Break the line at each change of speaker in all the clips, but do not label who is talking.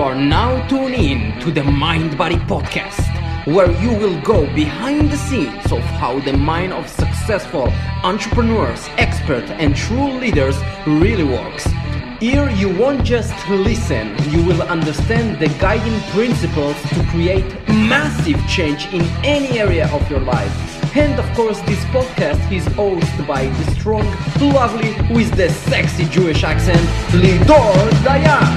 You are now tuned in to the Mind Body Podcast, where you will go behind the scenes of how the mind of successful entrepreneurs, experts, and true leaders really works. Here, you won't just listen, you will understand the guiding principles to create massive change in any area of your life. And of course, this podcast is hosted by the strong, lovely, with the sexy Jewish accent, Lidor Dayan.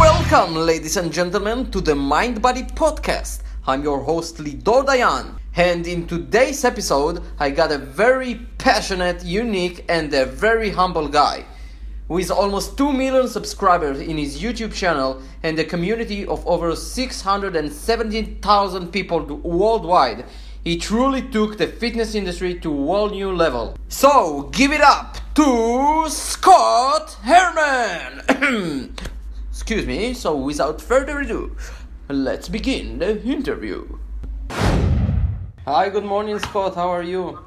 Welcome, ladies and gentlemen, to the Mind Body Podcast. I'm your host, Lidor Dayan. And in today's episode, I got a very passionate, unique, and a very humble guy with almost 2 million subscribers in his YouTube channel and a community of over 670,000 people worldwide, he truly took the fitness industry to a whole new level. So, give it up to Scott Herman! Excuse me, so without further ado, let's begin the interview. Hi, good morning, Scott. How are you?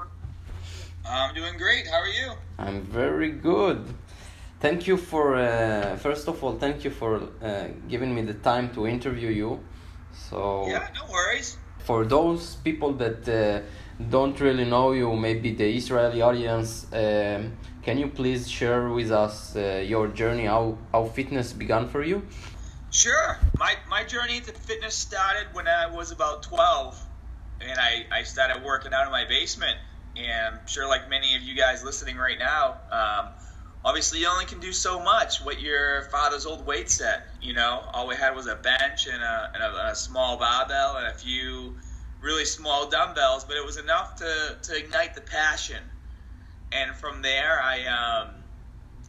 I'm doing great. How are you?
I'm very good. Thank you for, uh, first of all, thank you for uh, giving me the time to interview you. So,
Yeah, no worries.
For those people that uh, don't really know you, maybe the Israeli audience, um, can you please share with us uh, your journey, how, how fitness began for you?
Sure. My my journey into fitness started when I was about 12, and I, I started working out in my basement. And I'm sure, like many of you guys listening right now, um, obviously you only can do so much what your father's old weight set. You know, all we had was a bench and a, and a, a small barbell and a few really small dumbbells, but it was enough to, to ignite the passion. And from there, I um,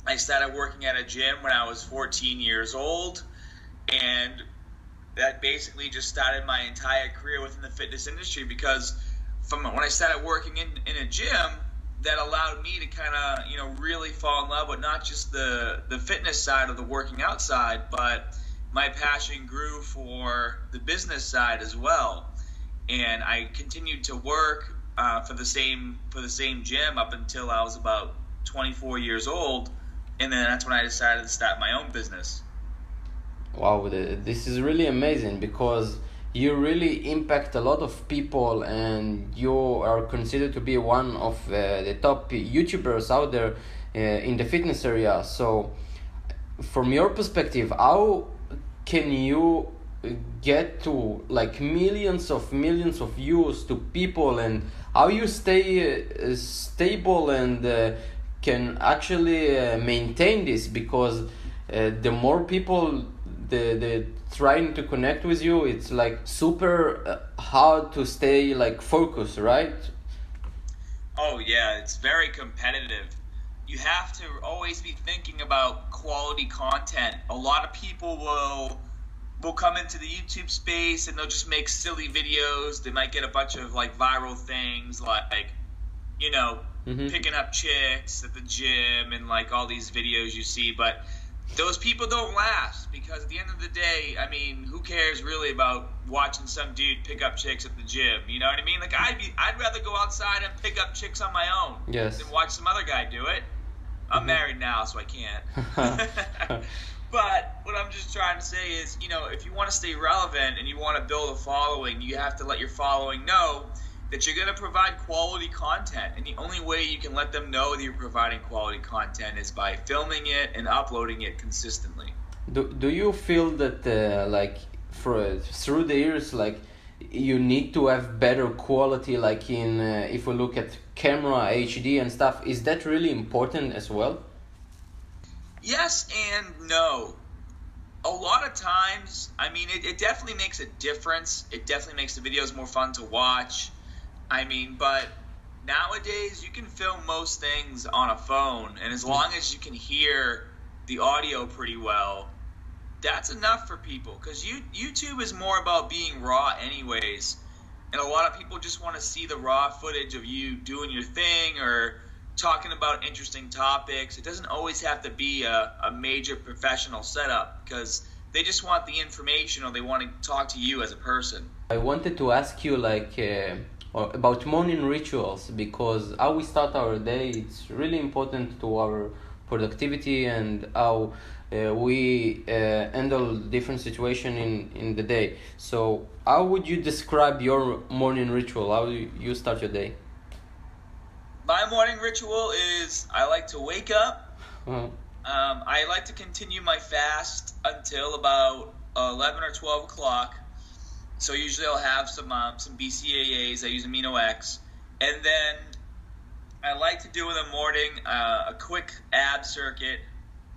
I started working at a gym when I was 14 years old, and that basically just started my entire career within the fitness industry because from when I started working in, in a gym, that allowed me to kind of you know really fall in love with not just the the fitness side of the working out side, but my passion grew for the business side as well, and I continued to work uh, for the same for the same gym up until I was about 24 years old, and then that's when I decided to start my own business.
Wow, this is really amazing because you really impact a lot of people and you are considered to be one of uh, the top YouTubers out there uh, in the fitness area. So, from your perspective, how can you get to like millions of millions of views to people and how you stay uh, stable and uh, can actually uh, maintain this because uh, the more people the the trying to connect with you it's like super uh, hard to stay like focused right
Oh yeah, it's very competitive. You have to always be thinking about quality content. A lot of people will will come into the YouTube space and they'll just make silly videos. They might get a bunch of like viral things like you know,
Mhm.
picking up chicks at the gym and like all these videos you see, but those people don't last because at the end of the day, I mean, who cares really about watching some dude pick up chicks at the gym? You know what I mean? Like I'd be, I'd rather go outside and pick up chicks on my own
Yes.
than watch some other guy do it. I'm
Mhm.
married now, so I can't. but what I'm just trying to say is, you know, if you want to stay relevant and you want to build a following, you have to let your following know that you're going to provide quality content. And the only way you can let them know that you're providing quality content is by filming it and uploading it consistently.
do, do you feel that uh, like for through the years like you need to have better quality like in uh, if we look at camera hd and stuff is that really important as well
Yes and no. A lot of times, I mean, it, it definitely makes a difference. It definitely makes the videos more fun to watch. I mean, but nowadays you can film most things on a phone, and as long as you can hear the audio pretty well, that's enough for people. Because you, YouTube is more about being raw, anyways. And a lot of people just want to see the raw footage of you doing your thing or talking about interesting topics. It doesn't always have to be a, a major professional setup because they just want the information or they want to talk to you as a person.
I wanted to ask you like uh, or about morning rituals because how we start our day it's really important to our productivity and how uh, we uh, handle different situation in in the day. So how would you describe your morning ritual? How do you start your day?
My morning ritual is I like to wake up.
Uh-huh.
Um, I like to continue my fast until about 11 or 12 o'clock. So usually I'll have some um, some BCAAs. I use Amino X, and then I like to do in the morning uh, a quick ab circuit.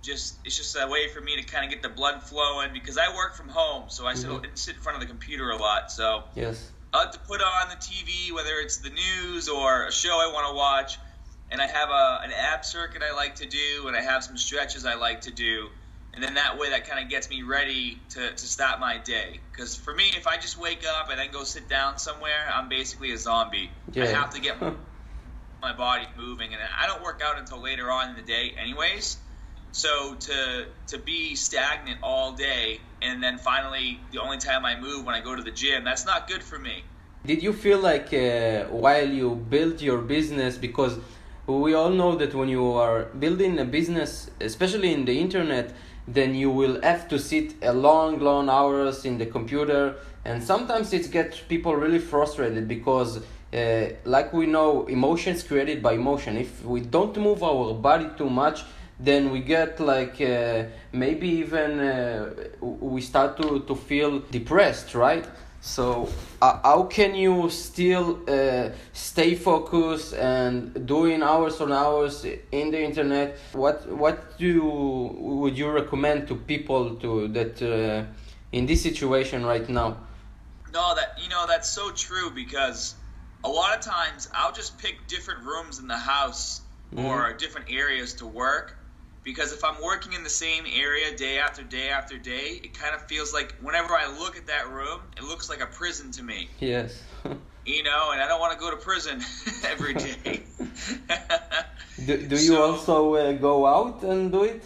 Just it's just a way for me to kind of get the blood flowing because I work from home, so I sit,
Mhm.
sit in front of the computer a lot. So
Yes.
I like to put on the TV, whether it's the news or a show I want to watch, and I have a, an ab circuit I like to do, and I have some stretches I like to do, and then that way that kind of gets me ready to, to start my day. Because for me, if I just wake up and then go sit down somewhere, I'm basically a zombie. I have to get my body moving, and I don't work out until later on in the day, anyways. So to to be stagnant all day, and then finally the only time I move when I go to the gym, that's not good for me.
Did you feel like uh, while you built your business, because we all know that when you are building a business, especially in the internet, then you will have to sit a long, long hours in the computer, and sometimes it gets people really frustrated because, uh, like we know, emotions created by emotion. If we don't move our body too much, then we get like uh, maybe even uh, we start to, to feel depressed right so uh, how can you still uh, stay focused and doing hours on hours in the internet? What what do you, would you recommend to people to that uh, in this situation right now?
No, that you know that's so true because a lot of times I'll just pick different rooms in the house or different areas to work because if I'm working in the same area day after day after day, it kind of feels like whenever I look at that room, it looks like a prison to me.
yes
You know, and I don't want to go to prison every day.
do, do you
So-
also uh, go out and do it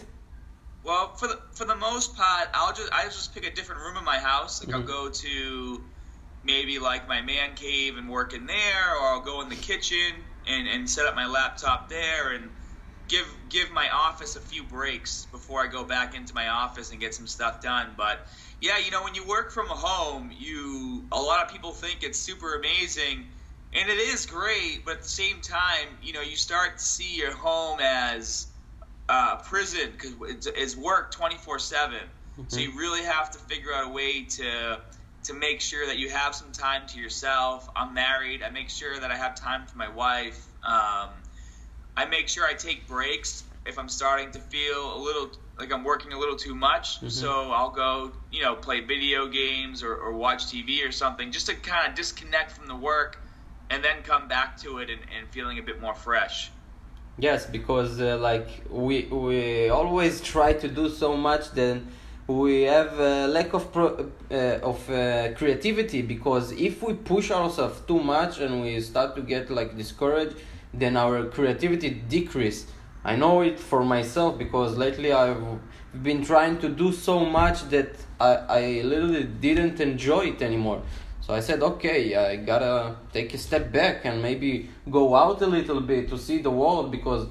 Well, for the for the most part, I'll just I just pick a different room in my house. Like
Mhm.
I'll go to maybe like my man cave and work in there, or I'll go in the kitchen and, and set up my laptop there and give give my office a few breaks before I go back into my office and get some stuff done. But yeah, you know, when you work from home, you a lot of people think it's super amazing. And it is great, but at the same time, you know, you start to see your home as uh, prison because it's, it's work 24 7 so you really have to figure out a way to to make sure that you have some time to yourself i'm married i make sure that i have time for my wife um, i make sure i take breaks if i'm starting to feel a little like i'm working a little too much
Mhm.
so i'll go you know play video games or, or watch tv or something just to kind of disconnect from the work and then come back to it and, and feeling a bit more fresh
Yes, because uh, like we we always try to do so much, then we have a lack of pro, uh, of uh, creativity. Because if we push ourselves too much and we start to get like discouraged, then our creativity decrease. I know it for myself because lately I've been trying to do so much that I I literally didn't enjoy it anymore. So I said, okay, I gotta take a step back and maybe go out a little bit to see the world because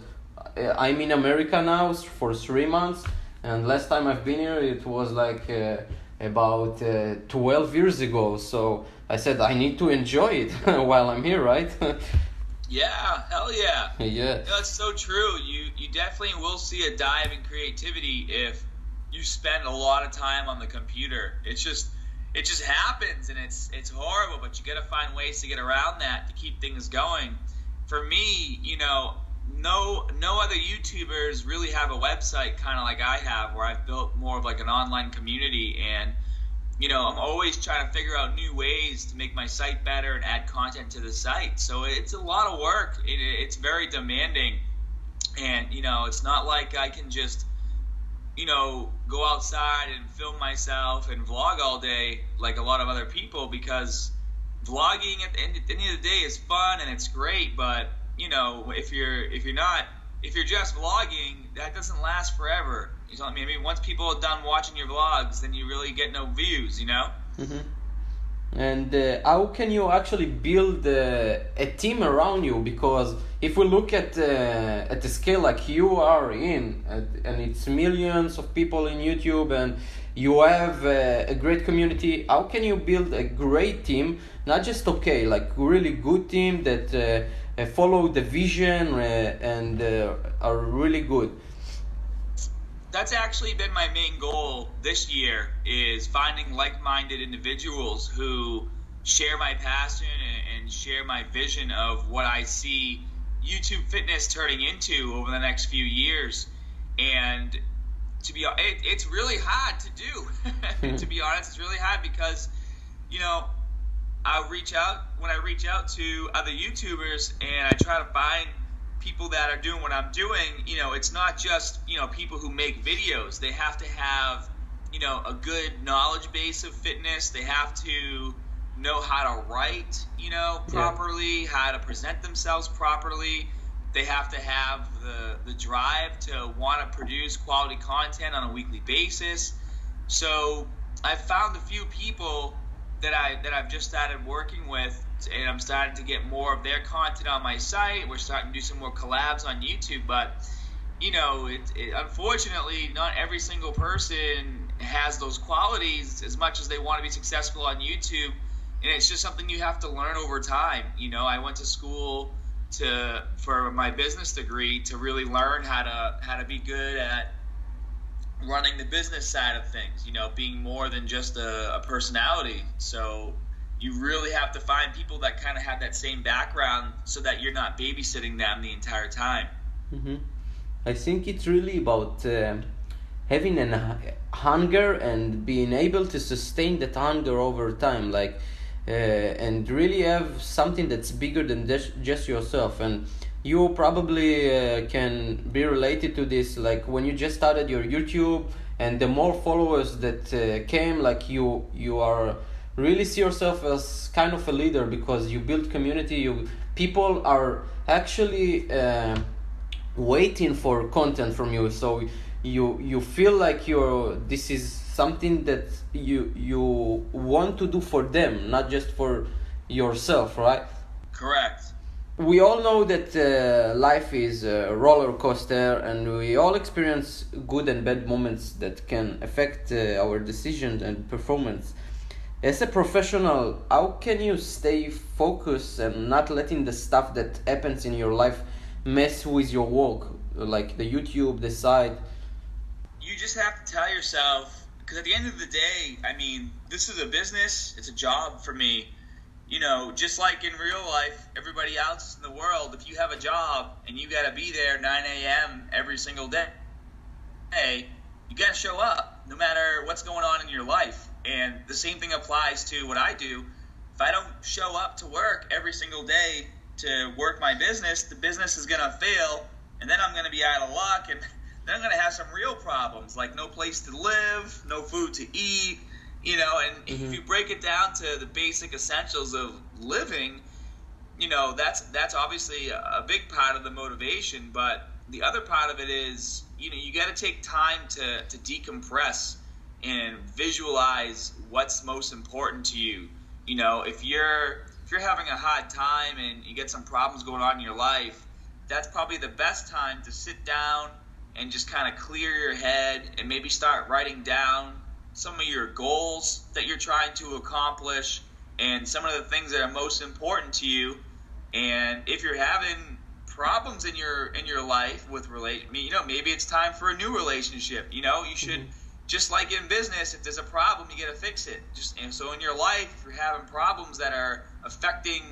I'm in America now for three months, and last time I've been here it was like uh, about uh, 12 years ago. So I said, I need to enjoy it while I'm here, right?
yeah hell yeah
yeah.
No, that's so true. You you definitely will see a dive in creativity if you spend a lot of time on the computer. It's just it just happens and it's it's horrible, but you got to find ways to get around that to keep things going. For me, you know, no no other YouTubers really have a website kind of like I have where I've built more of like an online community and you know, I'm always trying to figure out new ways to make my site better and add content to the site. So it's a lot of work. It, it's very demanding. And, you know, it's not like I can just, you know, go outside and film myself and vlog all day like a lot of other people because vlogging at the end, at the end of the day is fun and it's great. But, you know, if you're, if you're not, if you're just vlogging, that doesn't last forever. You know what I mean? I mean, once people are done watching your vlogs, then you really get no views, you know?
hmm and uh, how can you actually build uh, a team around you because if we look at uh, at the scale like you are in and it's millions of people in youtube and you have uh, a great community how can you build a great team not just okay like really good team that uh, follow the vision uh, and are really good
that's actually been my main goal this year is finding like-minded individuals who share my passion and share my vision of what I see YouTube fitness turning into over the next few years. And to be, it, it's really hard to do. to be honest, it's really hard because, you know, I reach out when I reach out to other YouTubers and I try to find people that are doing what I'm doing, you know, it's not just, you know, people who make videos. They have to have, you know, a good knowledge base of fitness. They have to know how to write, you know, properly, yeah. how to present themselves properly. They have to have the, the drive to want to produce quality content on a weekly basis. So I've found a few people that I that I've just started working with and I'm starting to get more of their content on my site. We're starting to do some more collabs on YouTube, but you know, it, it, unfortunately, not every single person has those qualities as much as they want to be successful on YouTube, and it's just something you have to learn over time. You know, I went to school to for my business degree to really learn how to how to be good at running the business side of things. You know, being more than just a, a personality. So you really have to find people that kind of have that same background so that you're not babysitting them the entire time.
Mm-hmm. I think it's really about uh, having a hunger and being able to sustain that hunger over time, like, uh, and really have something that's bigger than just yourself. And you probably uh, can be related to this, like when you just started your YouTube, and the more followers that uh, came, like you, you are really see yourself as kind of a leader because you build community you people are actually uh, waiting for content from you. So you you feel like you're this is something that you you want to do for them not just for yourself right?
Correct
we all know that uh, life is a roller coaster and we all experience good and bad moments that can affect uh, our decisions and performance as a professional, how can you stay focused and not letting the stuff that happens in your life mess with your work, like the YouTube, the site?
You just have to tell yourself, because at the end of the day, I mean, this is a business, it's a job for me. You know, just like in real life, everybody else in the world, if you have a job and you got to be there 9 a.m. every single day, hey, you got to show up no matter what's going on in your life and the same thing applies to what I do. If I don't show up to work every single day to work my business, the business is going to fail, and then I'm going to be out of luck, and then I'm going to have some real problems like no place to live, no food to eat, you know. And mm-hmm. if you break it down to the basic essentials of living, you know, that's that's obviously a big part of the motivation, but the other part of it is, you know, you got to take time to to decompress and visualize what's most important to you. You know, if you're if you're having a hard time and you get some problems going on in your life, that's probably the best time to sit down and just kind of clear your head and maybe start writing down some of your goals that you're trying to accomplish and some of the things that are most important to you. And if you're having problems in your in your life with relate, you know, maybe it's time for a new relationship. You know, you should. Mm-hmm just like in business, if there's a problem, you got to fix it. Just and so in your life, if you're having problems that are affecting,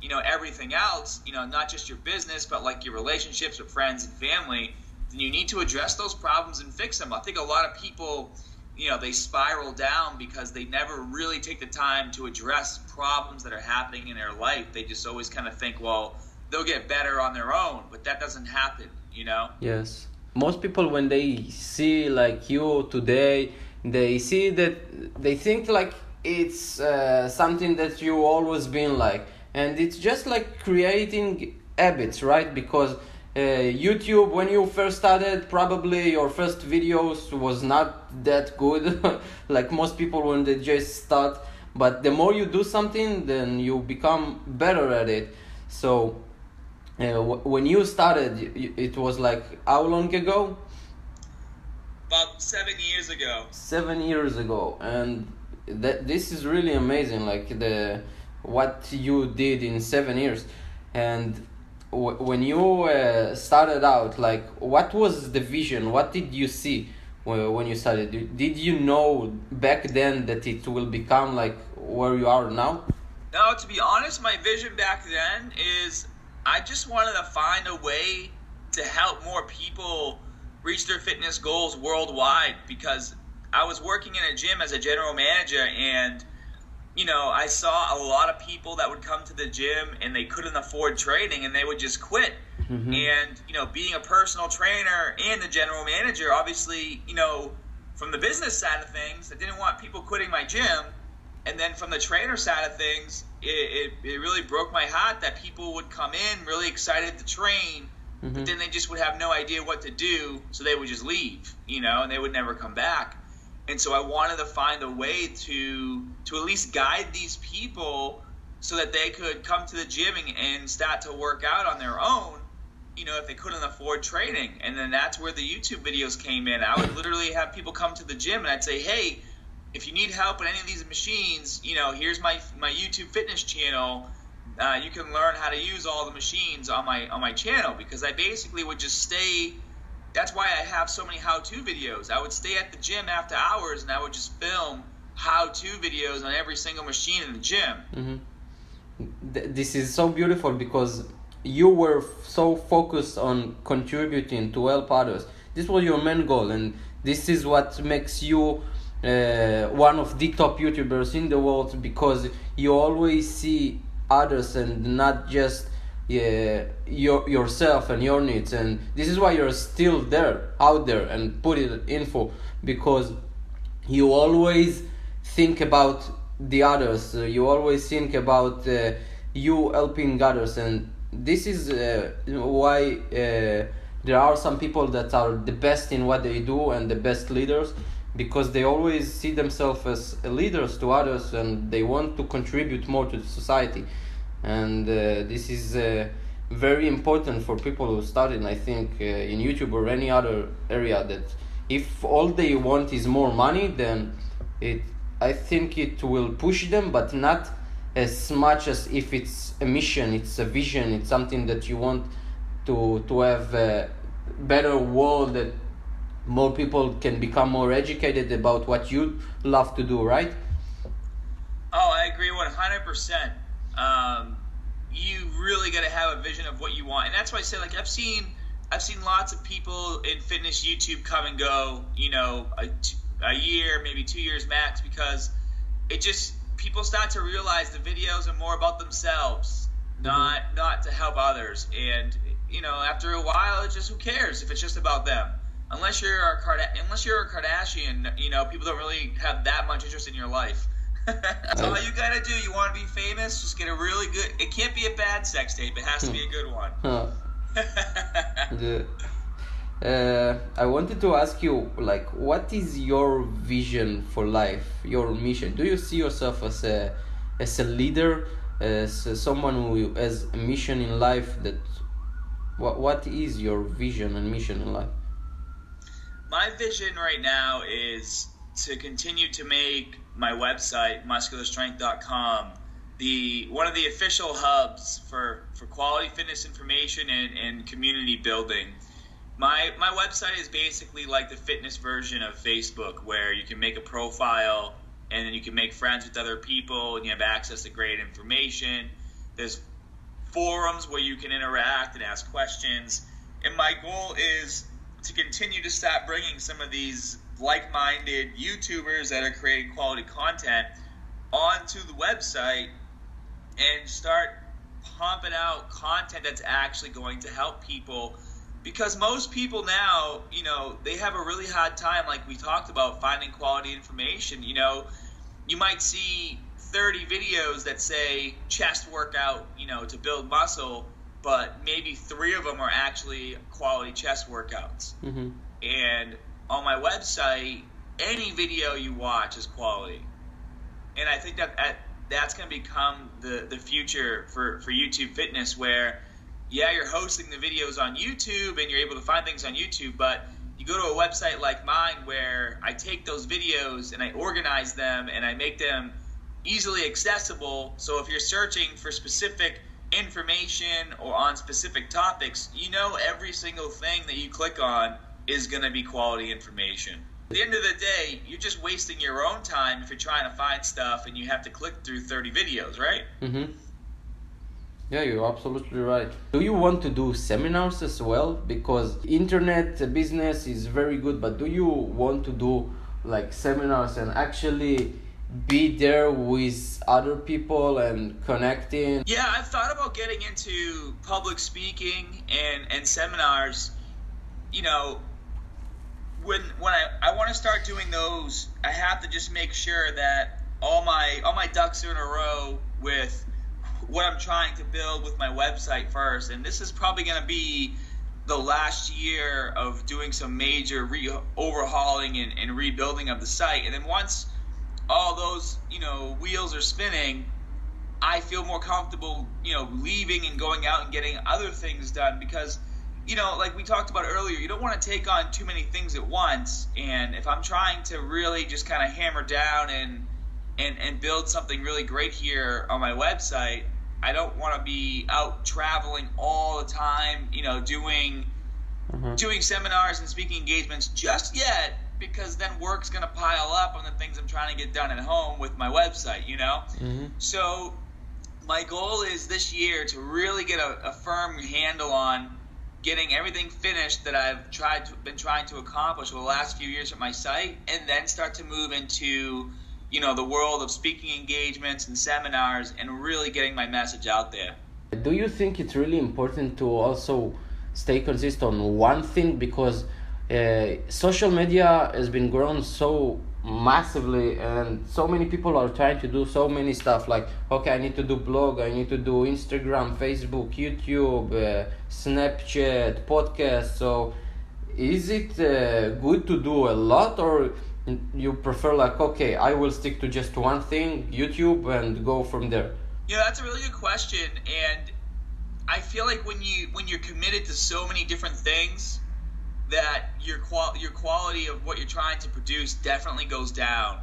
you know, everything else, you know, not just your business, but like your relationships with friends and family, then you need to address those problems and fix them. I think a lot of people, you know, they spiral down because they never really take the time to address problems that are happening in their life. They just always kind of think, well, they'll get better on their own, but that doesn't happen, you know?
Yes most people when they see like you today they see that they think like it's uh, something that you always been like and it's just like creating habits right because youtube when you first started probably your first videos was not that good. Like most people when they just start. But the more you do something then you become better at it. So uh, w- when you started it was like how long ago?
About seven years ago.
Seven years ago. And that this is really amazing like the what you did in seven years. And when you uh, started out like what was the vision? What did you see when you started? Did you know back then that it will become like where you are now?
No to be honest my vision back then is i just wanted to find a way to help more people reach their fitness goals worldwide because i was working in a gym as a general manager and you know, I saw a lot of people that would come to the gym and they couldn't afford training and they would just quit. Mm-hmm. And, you know, being a personal trainer and the general manager, obviously, you know, from the business side of things, I didn't want people quitting my gym. And then from the trainer side of things, it, it, it really broke my heart that people would come in really excited to train, mm-hmm. but then they just would have no idea what to do, so they would just leave, you know, and they would never come back and so I wanted to find a way to to at least guide these people so that they could come to the gym and start to work out on their own you know if they couldn't afford training. And then that's where the youtube videos came in. I would literally have people come to the gym and i'd say hey if you need help with any of these machines you know here's my my youtube fitness channel. Uh, you can learn how to use all the machines on my on my channel. Because i basically would just stay that's why I have so many how-to videos. I would stay at the gym after hours and I would just film how-to videos on every single machine in the gym.
Mm-hmm. This is so beautiful because you were so focused on contributing to help others. This was your main goal, and this is what makes you uh, one of the top YouTubers in the world because you always see others and not just yeah, your yourself and your needs and this is why you're still there out there and put it info because you always think about the others uh, you always think about uh, you helping others and this is uh, why uh, there are some people that are the best in what they do and the best leaders because they always see themselves as leaders to others and they want to contribute more to the society and uh, this is uh, very important for people who started i think uh, in youtube or any other area that if all they want is more money then it i think it will push them but not as much as if it's a mission it's a vision it's something that you want to to have a better world that more people can become more educated about what you love to do right?
Oh i agree 100% um, you really got to have a vision of what you want, and that's why I say like I've seen I've seen lots of people in fitness YouTube come and go, you know, a, a year, maybe two years max, because it just people start to realize the videos are more about themselves, mm-hmm. not not to help others, and you know, after a while, it's just who cares if it's just about them. Unless you're a Card- unless you're a Kardashian, you know, people don't really have that much interest in your life. That's all you gotta do. You want to be famous? Just get a really good. It can't be a bad sex tape. It has to be a good one. Huh.
uh, I wanted to ask you, like, what is your vision for life? Your mission? Do you see yourself as a as a leader, as someone who has a mission in life? That what what is your vision and mission in life?
My vision right now is to continue to make my website muscularstrength.com the one of the official hubs for, for quality fitness information and, and community building. My my website is basically like the fitness version of Facebook where you can make a profile and then you can make friends with other people and you have access to great information. There's forums where you can interact and ask questions. And my goal is to continue to start bringing some of these like-minded YouTubers that are creating quality content onto the website and start pumping out content that's actually going to help people because most people now, you know, they have a really hard time like we talked about finding quality information, you know, you might see 30 videos that say chest workout, you know, to build muscle, but maybe 3 of them are actually quality chest workouts. Mm-hmm. And on my website, any video you watch is quality. and I think that, that that's going to become the the future for for YouTube fitness, where yeah, you're hosting the videos on YouTube and you're able to find things on YouTube, but you go to a website like mine where I take those videos and I organize them and I make them easily accessible. So if you're searching for specific information or on specific topics, you know every single thing that you click on is going to be quality information. At the end of the day, you're just wasting your own time if you're trying to find stuff and you have to click through 30 videos, right?
Mm-hmm. Yeah, you're absolutely right. Do you want to do seminars as well? Because internet business is very good, but do you want to do like seminars and actually be there with other people and connecting?
Yeah, I've thought about getting into public speaking and, and seminars. You know, when when I, I want to start doing those, I have to just make sure that all my all my ducks are in a row with what I'm trying to build with my website first. And this is probably going to be the last year of doing some major re- overhauling and, and rebuilding of the site. And then once all those you know wheels are spinning, I feel more comfortable you know leaving and going out and getting other things done because you know, like we talked about earlier, you don't want to take on too many things at once. And if I'm trying to really just kind of hammer down and and and build something really great here on my website, I don't want to be out traveling all the time, you know, doing mm-hmm. doing seminars and speaking engagements just yet because then work's going to pile up on the things I'm trying to get done at home with my website, you know? Mm-hmm. So my goal is this year to really get a, a firm handle on getting everything finished that I've tried to, been trying to accomplish over the last few years at my site, and then start to move into you know the world of speaking engagements and seminars, and really getting my message out there.
Do you think it's really important to also stay consistent on one thing because uh, social media has been grown so massively and so many people are trying to do so many stuff like okay i need to do blog i need to do instagram facebook youtube uh, snapchat podcast so is it uh, good to do a lot or you prefer like okay i will stick to just one thing youtube and go from there?
Yeah that's a really good question and i feel like when you when you're committed to so many different things that your qual your quality of what you're trying to produce definitely goes down.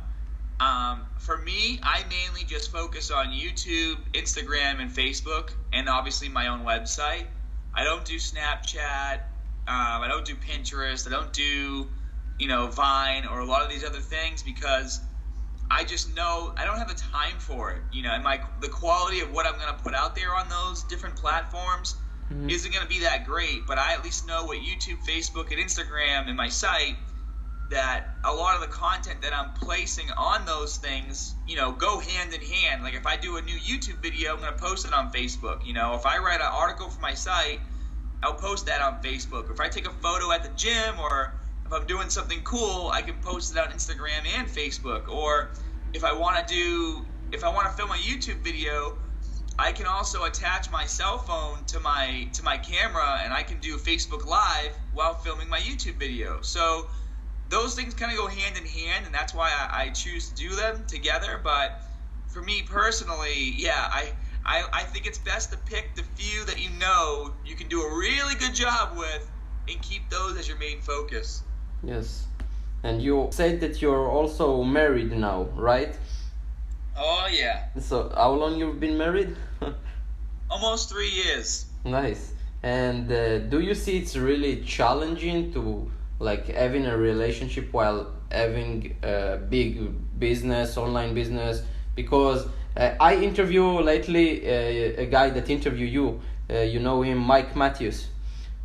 Um, for me, I mainly just focus on YouTube, Instagram, and Facebook, and obviously my own website. I don't do Snapchat. Um, I don't do Pinterest. I don't do, you know, Vine or a lot of these other things because I just know I don't have the time for it. You know, and my the quality of what I'm going to put out there on those different platforms mm-hmm. isn't going to be that great, but I at least know what YouTube, Facebook, and Instagram and my site that a lot of the content that I'm placing on those things, you know, go hand in hand. Like if I do a new YouTube video, I'm going to post it on Facebook. You know, if I write an article for my site, I'll post that on Facebook. If I take a photo at the gym or if I'm doing something cool, I can post it on Instagram and Facebook. Or if I want to do, if I want to film a YouTube video, I can also attach my cell phone to my to my camera and I can do Facebook Live while filming my YouTube video. So those things kind of go hand in hand, and that's why I, I, choose to do them together. But for me personally, yeah, I, I I think it's best to pick the few that you know you can do a really good job with, and keep those as your main focus.
Yes, and you said that you're also married now, right?
Oh yeah.
So how long you've been married?
Almost three years.
Nice. And uh, do you see it's really challenging to like having a relationship while having a big business, online business? Because uh, I interview lately uh, a guy that interview you. Uh, you know him, Mike Matthews.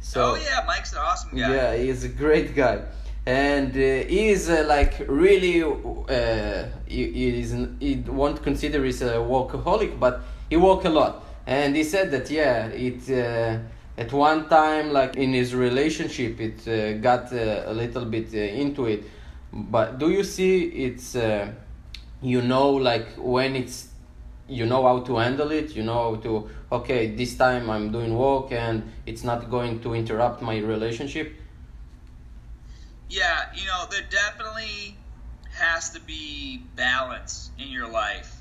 So, oh yeah, Mike's an awesome guy.
Yeah, he's a great guy and uh, is uh, like really uh, he, he, is he won't consider he's a workaholic but he work a lot. And he said that yeah it uh, at one time like in his relationship it uh, got uh, a little bit into it. But do you see it's you know like when it's you know how to handle it? You know how to okay this time i'm doing work and it's not going to interrupt my relationship
yeah, you know, there definitely has to be balance in your life.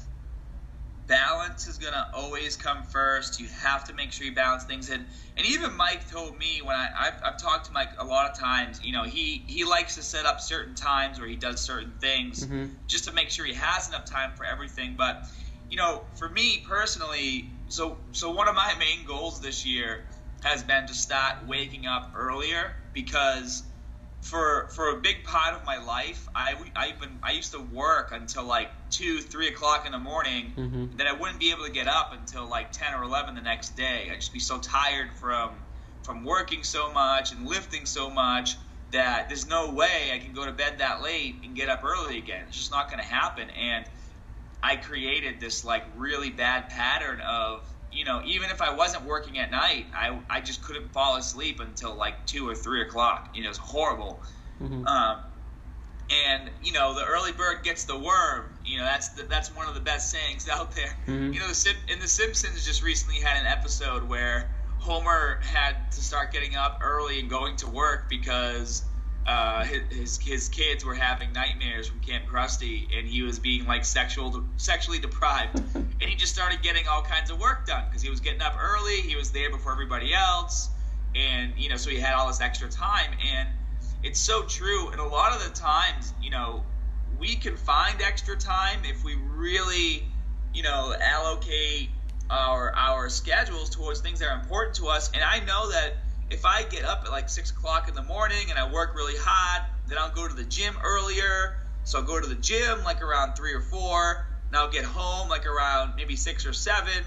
Balance is gonna always come first. You have to make sure you balance things in. And even Mike told me when I I've, I've talked to Mike a lot of times. You know, he he likes to set up certain times where he does certain things
Mm-hmm.
just to make sure he has enough time for everything. But you know, for me personally, so so one of my main goals this year has been to start waking up earlier because for for a big part of my life, I I even I used to work until like two three o'clock in the morning.
Mhm.
Then I wouldn't be able to get up until like ten or eleven the next day. I'd just be so tired from from working so much and lifting so much that there's no way I can go to bed that late and get up early again. It's just not going to happen. And I created this like really bad pattern of you know even if I wasn't working at night, I I just couldn't fall asleep until like two or three o'clock. You know, it's horrible.
Mhm.
Um, and you know, the early bird gets the worm. You know, that's the, that's one of the best sayings out there.
Mhm.
You know, the in the Simpsons just recently had an episode where Homer had to start getting up early and going to work because uh, his, his kids were having nightmares from Camp Krusty, and he was being like sexual sexually deprived, and he just started getting all kinds of work done because he was getting up early, he was there before everybody else, and you know, so he had all this extra time, and it's so true. And a lot of the times, you know, we can find extra time if we really, you know, allocate our our schedules towards things that are important to us. And I know that if I get up at like six o'clock in the morning and I work really hard, then I'll go to the gym earlier. So I'll go to the gym like around three or four, and I'll get home like around maybe six or seven.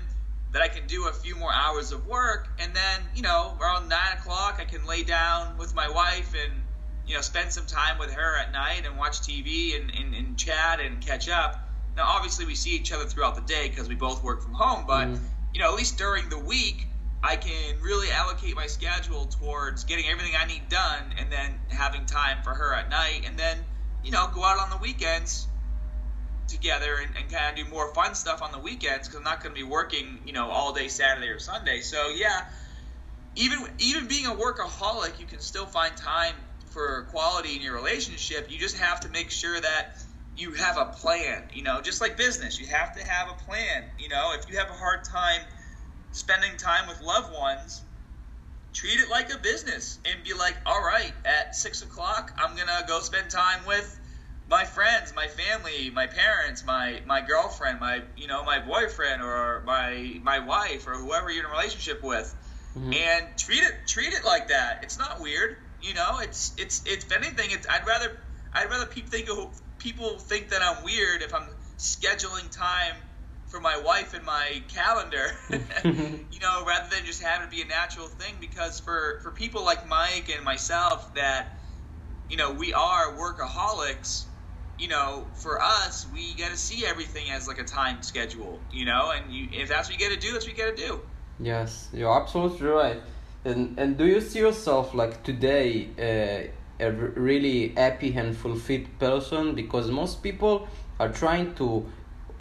That I can do a few more hours of work, and then you know around nine o'clock I can lay down with my wife and you know spend some time with her at night and watch TV and, and, and chat and catch up. Now obviously we see each other throughout the day because we both work from home, but
Mhm.
you know at least during the week I can really allocate my schedule towards getting everything I need done and then having time for her at night and then, you know, go out on the weekends together and, and kind of do more fun stuff on the weekends because I'm not going to be working, you know, all day Saturday or Sunday. So, yeah, even even being a workaholic, you can still find time for quality in your relationship. You just have to make sure that you have a plan, you know, just like business. You have to have a plan. You know, if you have a hard time spending time with loved ones, treat it like a business and be like, all right, at six o'clock, I'm gonna go spend time with my friends, my family, my parents, my my girlfriend, my you know my boyfriend or my my wife or whoever you're in a relationship with,
Mhm.
and treat it treat it like that. It's not weird, you know. It's it's it's if anything, it's I'd rather I'd rather people think of, people think that I'm weird if I'm scheduling time for my wife in my calendar, you know, rather than just having it be a natural thing. Because for for people like Mike and myself that you know we are workaholics. You know, for us, we got to see everything as like a time schedule. You know, and you, if that's what you got to do, that's what you got to do.
Yes, you're absolutely right. And and do you see yourself like today uh, a r- really happy and fulfilled person? Because most people are trying to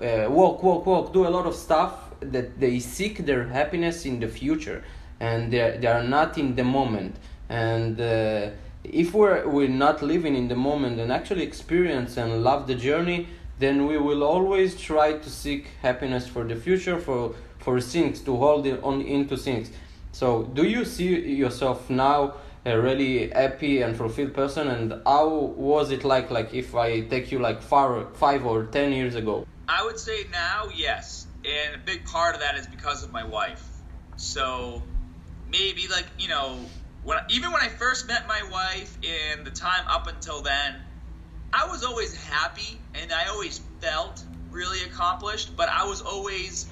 uh, walk, walk, walk, do a lot of stuff that they seek their happiness in the future, and they they are not in the moment. And uh, if we're we're not living in the moment and actually experience and love the journey, then we will always try to seek happiness for the future for for things to hold it on into things. So, do you see yourself now a really happy and fulfilled person? And how was it like? Like if I take you like far five or ten years ago?
I would say now, yes. And a big part of that is because of my wife. So maybe like, you know, when even when I first met my wife and the time up until then, I was always happy and I always felt really accomplished, but I was always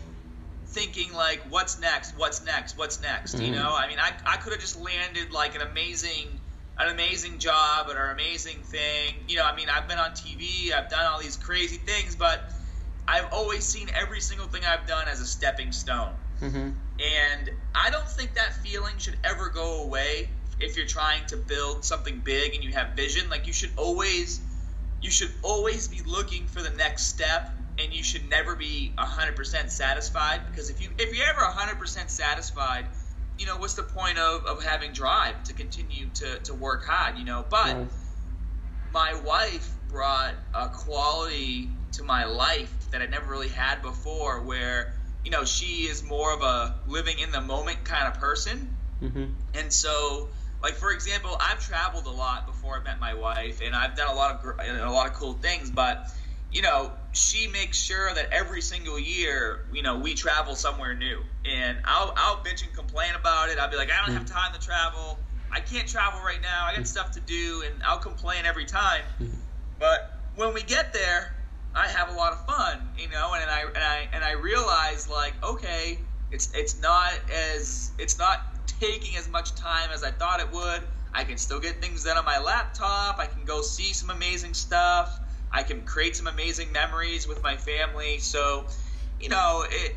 thinking like what's next? What's next? What's next? You
Mhm.
know? I mean, I I could have just landed like an amazing an amazing job or an amazing thing. You know, I mean, I've been on TV, I've done all these crazy things, but I've always seen every single thing I've done as a stepping stone.
Mm-hmm.
And I don't think that feeling should ever go away if you're trying to build something big and you have vision. Like you should always you should always be looking for the next step and you should never be 100% satisfied because if you if you're ever 100% satisfied, you know, what's the point of, of having drive to continue to, to work hard, you know? But
Right.
my wife brought a quality to my life that I never really had before, where you know she is more of a living in the moment kind of person,
Mm-hmm.
and so like for example, I've traveled a lot before I met my wife, and I've done a lot of gr- a lot of cool things, but you know she makes sure that every single year, you know, we travel somewhere new, and I'll I'll bitch and complain about it. I'll be like, I don't have mm-hmm. time to travel. I can't travel right now. I got mm-hmm. stuff to do, and I'll complain every time. Mm-hmm. But when we get there, I have a lot of fun, you know, and, I and I and I realize like, okay, it's it's not as it's not taking as much time as I thought it would. I can still get things done on my laptop. I can go see some amazing stuff. I can create some amazing memories with my family. So, you know, it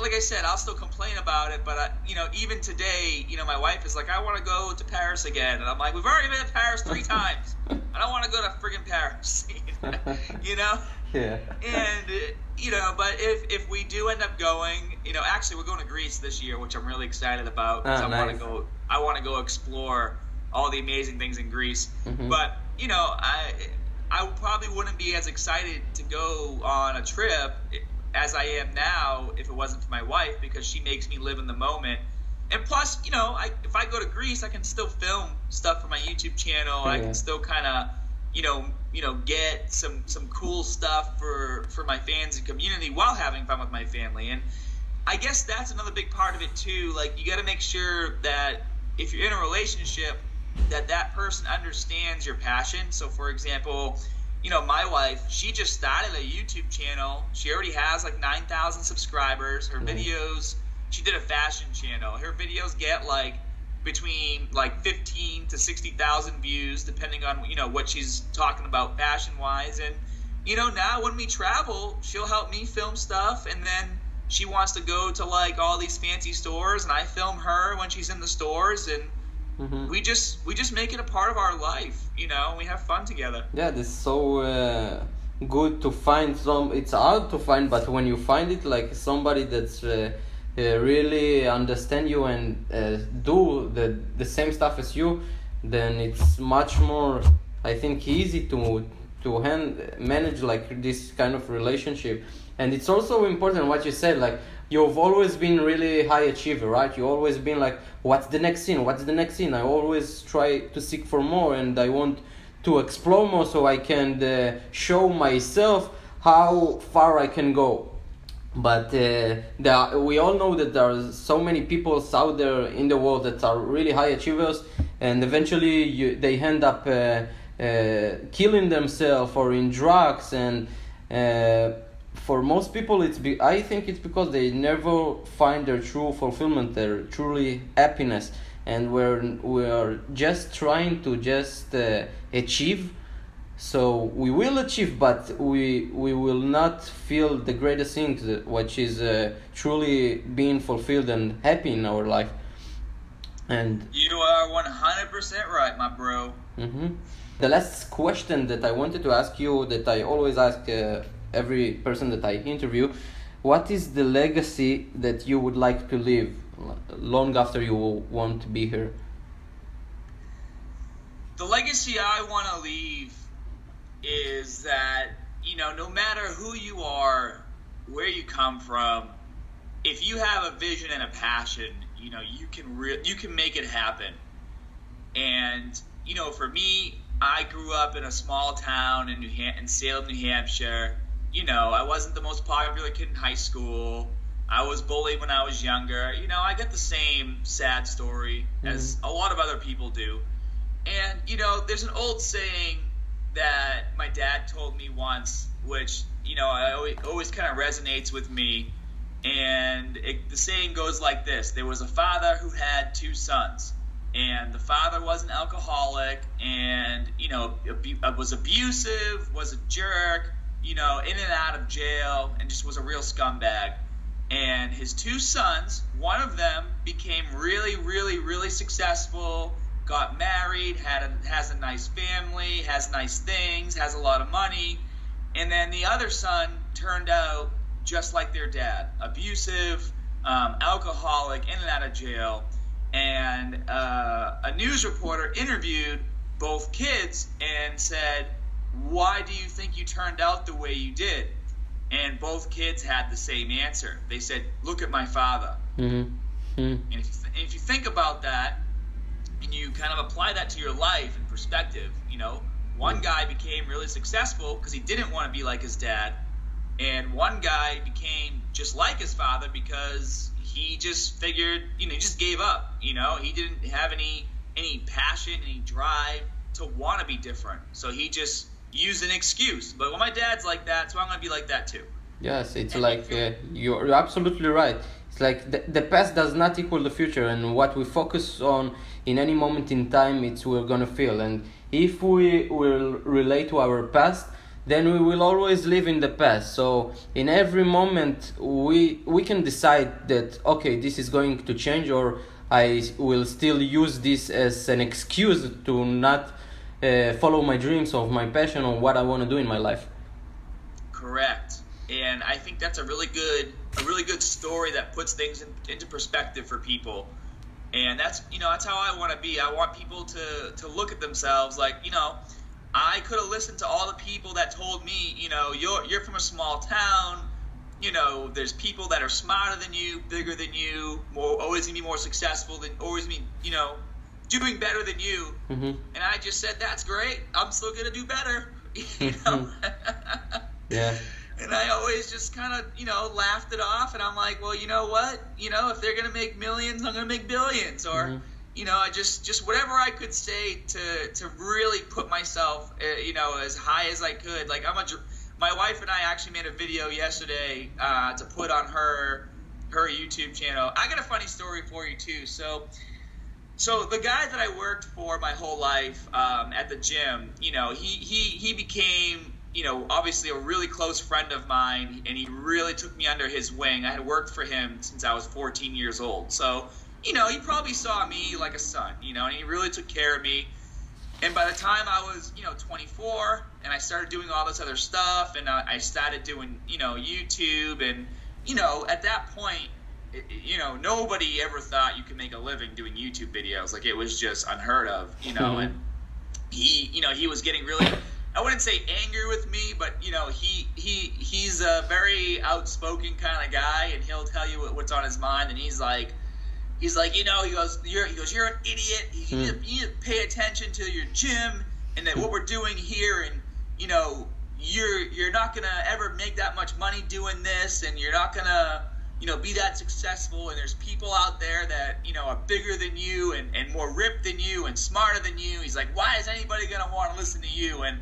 like I said, I'll still complain about it, but I, you know, even today, you know, my wife is like, I want to go to Paris again, and I'm like, we've already been to Paris three times. I don't want to go to friggin' Paris, you know.
Yeah.
And uh, you know, but if if we do end up going, you know, actually we're going to Greece this year, which I'm really excited about.
Ah,
I want to go. I want to go explore all the amazing things in Greece.
Mhm.
But you know, I I probably wouldn't be as excited to go on a trip as I am now if it wasn't for my wife because she makes me live in the moment. And plus, you know, I, if I go to Greece, I can still film stuff for my YouTube channel. I can still kind of, you know, you know, get some some cool stuff for for my fans and community while having fun with my family. And I guess that's another big part of it too. Like you got to make sure that if you're in a relationship, that that person understands your passion. So, for example, you know, my wife, she just started a YouTube channel. She already has like 9,000 subscribers. Her
Nice.
videos, she did a fashion channel. Her videos get like between like 15 to 60,000 views, depending on, you know, what she's talking about fashion wise. And, you know, now when we travel, she'll help me film stuff. And then she wants to go to like all these fancy stores, and I film her when she's in the stores. And,
Mhm.
we just we just make it a part of our life you know we have fun together
Yeah, this is so uh, good to find some. It's hard to find, but when you find it, like somebody that's uh, uh, really understand you and uh, do the the same stuff as you, then it's much more. I think easy to to hand, manage like this kind of relationship, and it's also important what you said. Like you've always been really high achiever, right? You always been like, what's the next scene? What's the next scene? I always try to seek for more, and I want to explore more so I can uh, show myself how far I can go. But uh, there we all know that there are so many people out there in the world that are really high achievers, and eventually you, they end up uh, uh, killing themselves or in drugs. And uh, for most people, it's be, I think it's because they never find their true fulfillment, their truly happiness and we're we're just trying to just uh, achieve. So we will achieve but we we will not feel the greatest thing which is uh, truly being fulfilled and happy in our life. And
you are 100% right my bro.
Hmm the last question that i wanted to ask you that i always ask uh, every person that i interview what is the legacy that you would like to leave long after you won't be here?
The legacy i want to leave is that you know no matter who you are where you come from if you have a vision and a passion you know you can re- you can make it happen. And you know for me i grew up in a small town in new Ham- in salem new hampshire you know i wasn't the most popular kid in high school. I was bullied when i was younger. You know i got the same sad story as a lot of other people do. And you know there's an old saying that my dad told me once which you know I always, always kind of resonates with me. And it, the saying goes like this there was a father who had two sons and the father was an alcoholic and you know uh, was abusive was a jerk you know in and out of jail and just was a real scumbag. And his two sons one of them became really really really successful got married had a, has a nice family has nice things has a lot of money. And then the other son turned out just like their dad abusive um, alcoholic in and out of jail. And uh, a news reporter interviewed both kids and said why do you think you turned out the way you did? And both kids had the same answer. They said, look at my father.
Mm-hmm. Mm-hmm.
And if you, th- and if you think about that and you kind of apply that to your life and perspective, you know, one guy became really successful because he didn't want to be like his dad, and one guy became just like his father because he just figured, you know, he just gave up. You know, he didn't have any any passion, any drive to want to be different. So he just used an excuse. But when my dad's like that, so I'm gonna be like that too.
Yes, it's like uh, you're, you're absolutely right. It's like the, the past does not equal the future, and what we focus on in any moment in time, it's we're gonna feel. And if we will relate to our past, then we will always live in the past. So in every moment, we we can decide that okay, this is going to change, or I will still use this as an excuse to not uh, follow my dreams of my passion or what I want to do in my life.
Correct. And I think that's a really good a really good story that puts things in, into perspective for people. And that's you know that's how I want to be. I want people to to look at themselves like you know I could have listened to all the people that told me you know you're you're from a small town. You know, there's people that are smarter than you, bigger than you, more always gonna be more successful than always be you know doing better than you.
Mm-hmm.
And I just said that's great. I'm still gonna do better. you know.
Yeah.
And I always just kind of, you know, laughed it off. And I'm like, well, you know what? You know, if they're going to make millions, I'm going to make billions. Or,
Mhm.
you know, I just, just whatever I could say to, to really put myself, uh, you know, as high as I could. Like, I'm a, my wife and I actually made a video yesterday uh, to put on her, her YouTube channel. I got a funny story for you, too. So, so the guy that I worked for my whole life um, at the gym, you know, he he he became, you know, obviously a really close friend of mine, and he really took me under his wing. I had worked for him since I was 14 years old, so you know, he probably saw me like a son, you know, and he really took care of me. And by the time I was, you know, 24, and I started doing all this other stuff, and I I started doing, you know, YouTube, and you know, at that point, you know, nobody ever thought you could make a living doing YouTube videos. Like it was just unheard of, you know.
Mhm.
And he, you know, he was getting really, I wouldn't say angry with me, but you know, he he he's a very outspoken kind of guy, and he'll tell you what, what's on his mind. And he's like, he's like, you know, he goes, you're he goes, you're an idiot. You, need, to, you need to pay attention to your gym and that what we're doing here, and you know, you're you're not gonna ever make that much money doing this, and you're not gonna you know be that successful. And there's people out there that you know are bigger than you and and more ripped than you and smarter than you. He's like, why is anybody gonna want to listen to you? And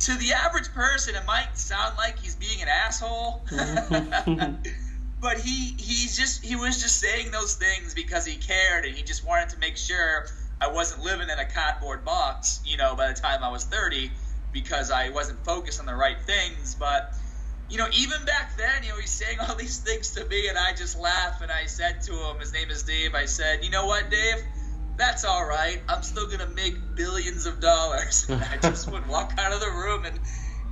to the average person, it might sound like he's being an asshole. Mm-hmm. but he he's just he was just saying those things because he cared and he just wanted to make sure I wasn't living in a cardboard box, you know, by the time I was 30 because I wasn't focused on the right things, but you know, even back then, you know, he's saying all these things to me and I just laugh and I said to him, his name is Dave, I said, "You know what, Dave? That's all right. I'm still going to make billions of dollars." And I just would walk out of the room and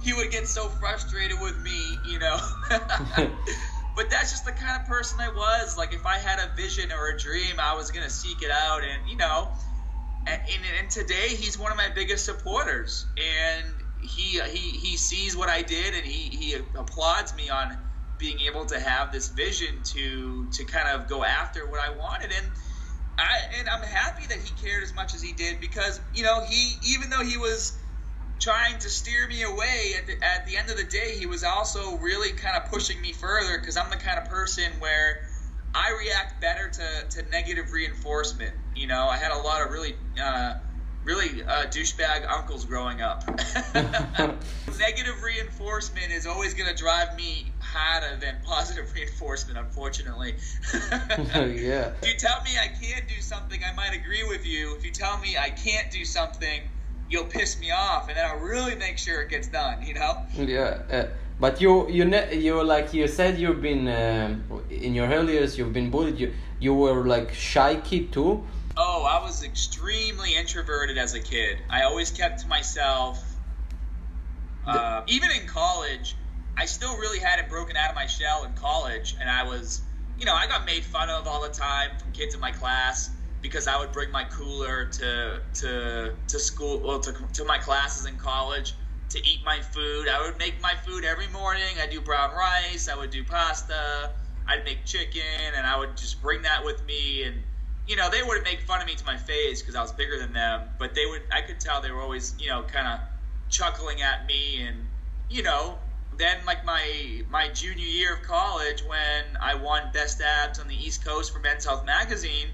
he would get so frustrated with me, you know. but that's just the kind of person I was. Like if I had a vision or a dream, I was gonna seek it out, and you know, and, and, and today he's one of my biggest supporters, and he he he sees what I did, and he he applauds me on being able to have this vision to to kind of go after what I wanted, and. I, and I'm happy that he cared as much as he did because you know he even though he was trying to steer me away at the, at the end of the day he was also really kind of pushing me further because i'm the kind of person where i react better to, to negative reinforcement you know i had a lot of really uh, really uh, douchebag uncles growing up negative reinforcement is always going to drive me harder than positive reinforcement unfortunately
yeah.
if you tell me I can't do something, I might agree with you. If you tell me I can't do something, you'll piss me off, and then I'll really make sure it gets done. You know?
Yeah, uh, but you you ne- you like you said you've been um in your early years you've been bullied. You you were like shy kid too.
Oh, I was extremely introverted as a kid. I always kept to myself. Uh, even in college, I still really had it broken out of my shell in college, and I was, you know, I got made fun of all the time from kids in my class because I would bring my cooler to to to school, well, to to my classes in college, to eat my food. I would make my food every morning. I'd do brown rice. I would do pasta. I'd make chicken, and I would just bring that with me. And you know, they would make fun of me to my face because I was bigger than them. But they would, I could tell they were always, you know, kind of chuckling at me. And you know, then like my my junior year of college, when I won Best Abs on the East Coast for Men's Health magazine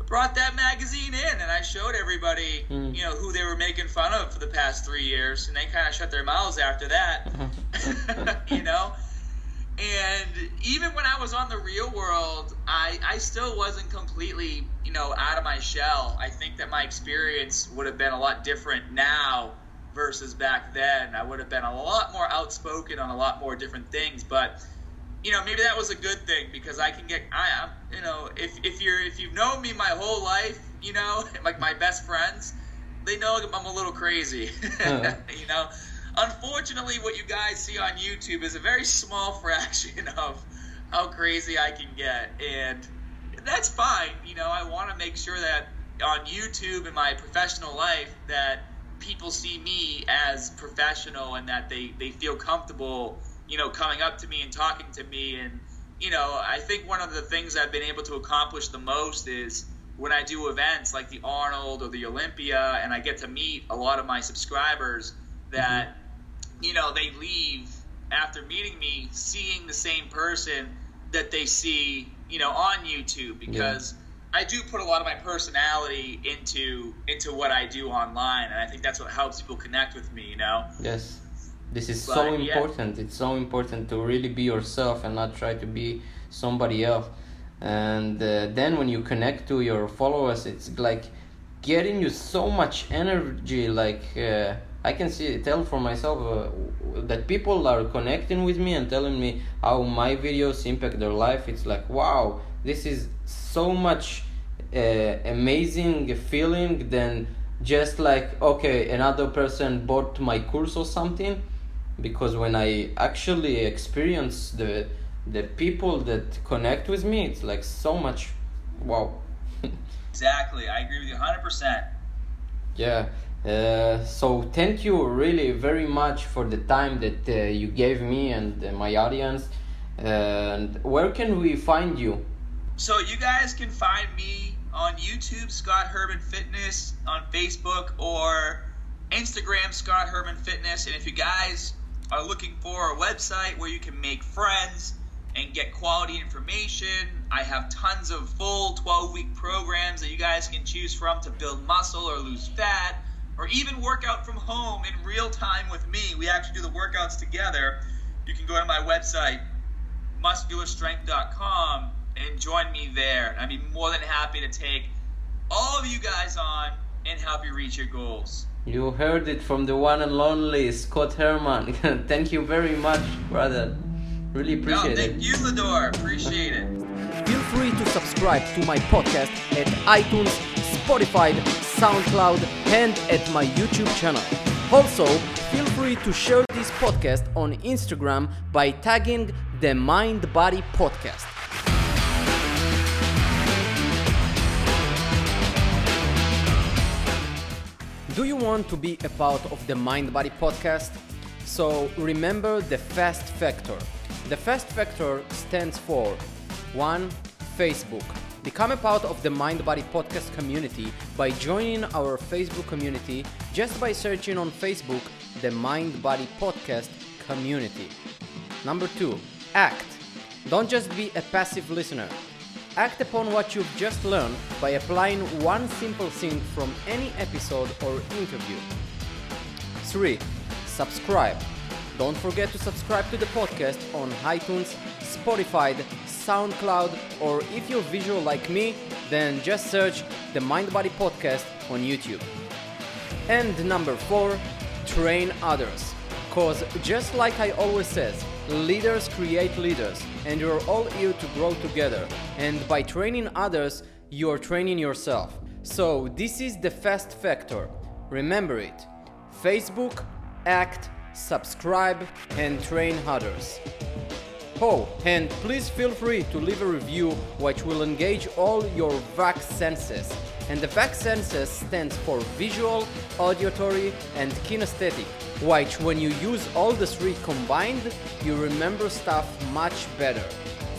I brought that magazine in and I showed everybody, mm. you know, who they were making fun of for the past three years, and they kind of shut their mouths after that, you know. And even when I was on the real world, I I still wasn't completely, you know, out of my shell. I think that my experience would have been a lot different now versus back then. I would have been a lot more outspoken on a lot more different things, but you know, maybe that was a good thing because I can get I am you know if if you're if you've known me my whole life, you know, like my best friends, they know I'm a little crazy. Uh-huh. you know, unfortunately, what you guys see on YouTube is a very small fraction of how crazy I can get, and that's fine. You know, I want to make sure that on YouTube in my professional life that people see me as professional and that they they feel comfortable you know, coming up to me and talking to me. And, you know, I think one of the things I've been able to accomplish the most is when I do events like the Arnold or the Olympia and I get to meet a lot of my subscribers that, mm-hmm. You know, they leave after meeting me seeing the same person that they see, you know, on YouTube because. Yeah. I do put a lot of my personality into into what I do online, and I think that's what helps people connect with me. You know.
Yes this is but, so important yeah. it's so important to really be yourself and not try to be somebody else and uh, then when you connect to your followers it's like getting you so much energy like uh, i can see tell for myself uh, that people are connecting with me and telling me how my videos impact their life it's like wow this is so much uh, amazing feeling than just like okay another person bought my course or something because when I actually experience the the people that connect with me, it's like so much wow.
exactly, I agree with you 100%.
Yeah. Uh, so thank you really very much for the time that uh, you gave me and uh, my audience. and where can we find you?
So you guys can find me on YouTube, Scott Herman Fitness, on Facebook or Instagram, Scott Herman Fitness. And if you guys are looking for a website where you can make friends and get quality information, I have tons of full 12 week programs that you guys can choose from to build muscle or lose fat or even work out from home in real time with me. We actually do the workouts together. You can go to my website, muscularstrength.com, and join me there. I'd be more than happy to take all of you guys on and help you reach your goals.
You heard it from the one and only Scott Herman. thank you very much, brother. Really appreciate
no, thank
it.
you, Lidor. Appreciate it.
Feel free to subscribe to my podcast at iTunes, Spotify, SoundCloud, and at my YouTube channel. Also, feel free to share this podcast on Instagram by tagging the Mind Body Podcast. Do you want to be a part of the Mind Body podcast? So remember the FAST factor. The FAST factor stands for 1. Facebook. Become a part of the Mind Body podcast community by joining our Facebook community just by searching on Facebook the Mind Body podcast community. Number 2. Act. Don't just be a passive listener. Act upon what you've just learned by applying one simple thing from any episode or interview. 3. Subscribe. Don't forget to subscribe to the podcast on iTunes, Spotify, SoundCloud, or if you're visual like me, then just search the Mind Body Podcast on YouTube. And number 4. Train others. Cause just like I always says, leaders create leaders and you're all here to grow together. And by training others, you're training yourself. So this is the fast factor. Remember it. Facebook, act, subscribe and train others. Oh, and please feel free to leave a review which will engage all your VAC senses And the VAC senses stands for visual, auditory, and kinesthetic, which when you use all the three combined, you remember stuff much better.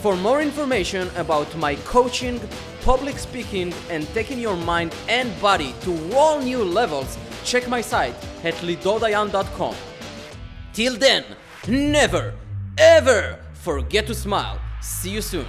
For more information about my coaching, public speaking, and taking your mind and body to all new levels, check my site at lidordayan.com. Till then, never, ever forget to smile. See you soon.